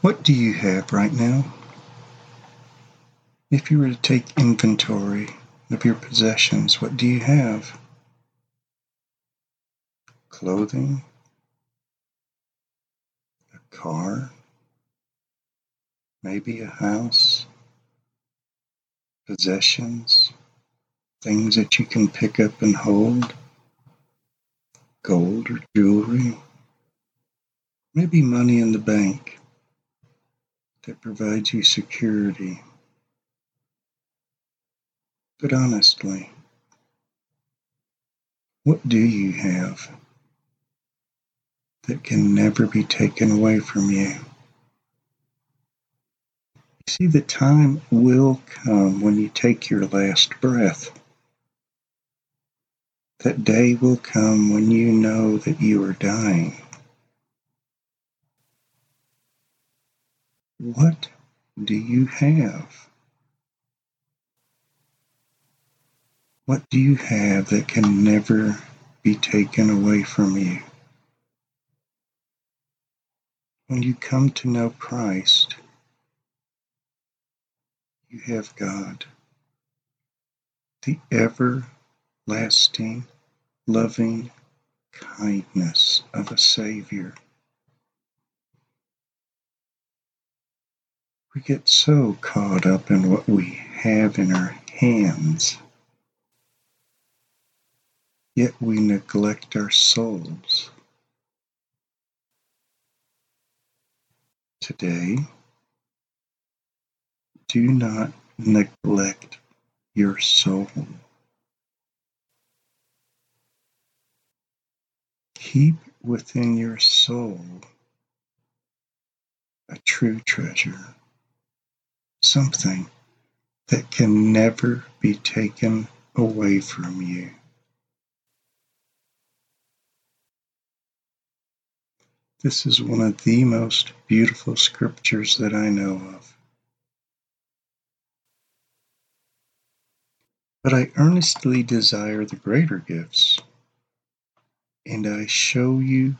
What do you have right now? If you were to take inventory of your possessions, what do you have? Clothing? A car? Maybe a house? Possessions? Things that you can pick up and hold? Gold or jewelry? Maybe money in the bank provides you security. But honestly, what do you have that can never be taken away from? You see, the time will come when you take your last breath. That day will come when you know that you are dying. What do you have? What do you have that can never be taken away from you? When you come to know Christ, you have God, the everlasting, loving kindness of a Savior. We get so caught up in what we have in our hands, yet we neglect our souls. Today, do not neglect your soul. Keep within your soul a true treasure something that can never be taken away from you. This is one of the most beautiful scriptures that I know of. But I earnestly desire the greater gifts, and I show you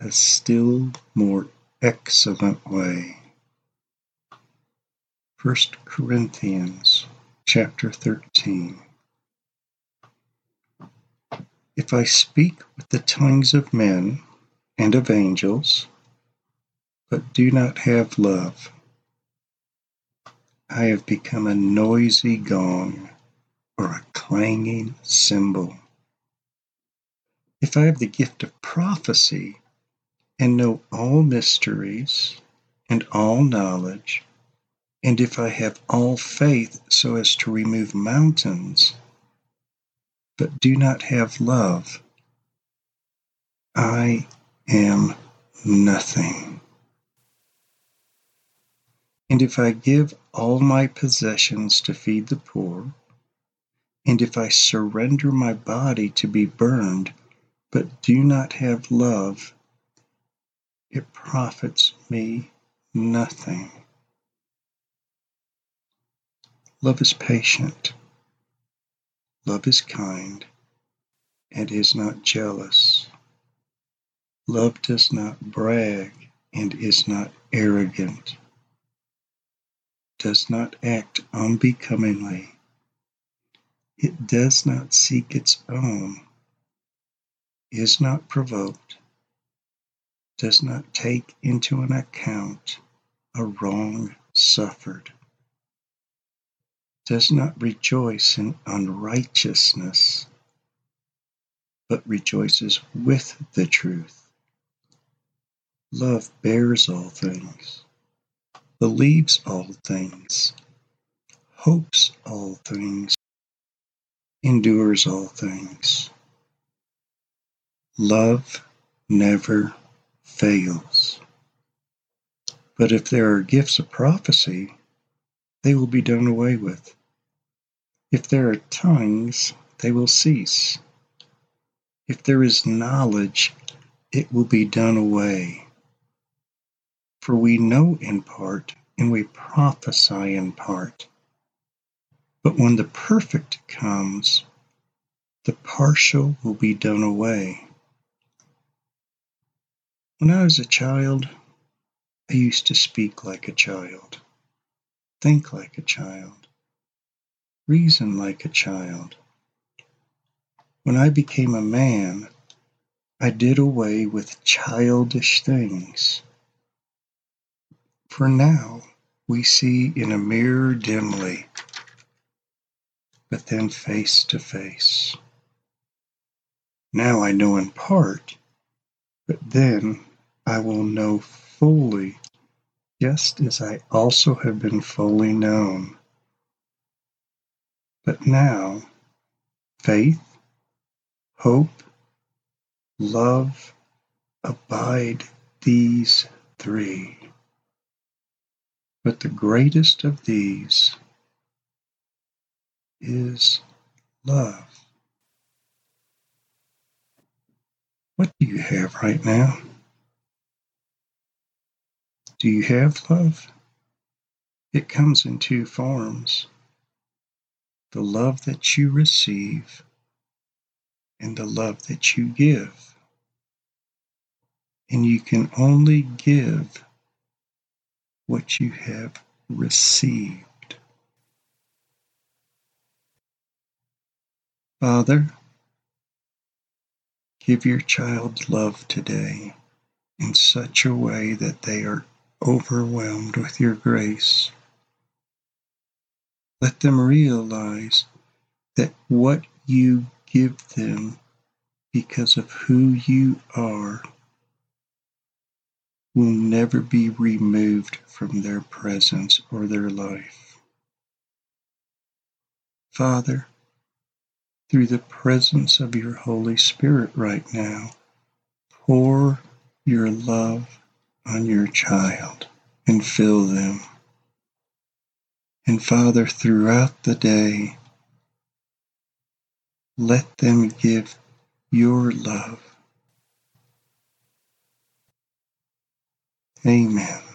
a still more excellent way. 1 Corinthians chapter 13. If I speak with the tongues of men and of angels, but do not have love, I have become a noisy gong or a clanging cymbal. If I have the gift of prophecy and know all mysteries and all knowledge, and if I have all faith so as to remove mountains, but do not have love, I am nothing. And if I give all my possessions to feed the poor, and if I surrender my body to be burned, but do not have love, it profits me nothing. Love is patient. Love is kind and is not jealous. Love does not brag and is not arrogant, does not act unbecomingly. It does not seek its own, is not provoked, does not take into an account a wrong suffered does not rejoice in unrighteousness, but rejoices with the truth. Love bears all things, believes all things, hopes all things, endures all things. Love never fails. But if there are gifts of prophecy, they will be done away with. If there are tongues, they will cease. If there is knowledge, it will be done away. For we know in part, and we prophesy in part. But when the perfect comes, the partial will be done away. When I was a child, I used to speak like a child, think like a child, reason like a child. When I became a man, I did away with childish things. For now we see in a mirror dimly, but then face to face. Now I know in part, but then I will know fully, just as I also have been fully known. But now, faith, hope, love, abide these three. But the greatest of these is love. What do you have right now? Do you have love? It comes in two forms the love that you receive and the love that you give. And you can only give what you have received. Father, give your child love today in such a way that they are overwhelmed with your grace. Let them realize that what you give them because of who you are will never be removed from their presence or their life. Father, through the presence of your Holy Spirit right now, pour your love on your child and fill them. And Father, throughout the day, let them give your love. Amen.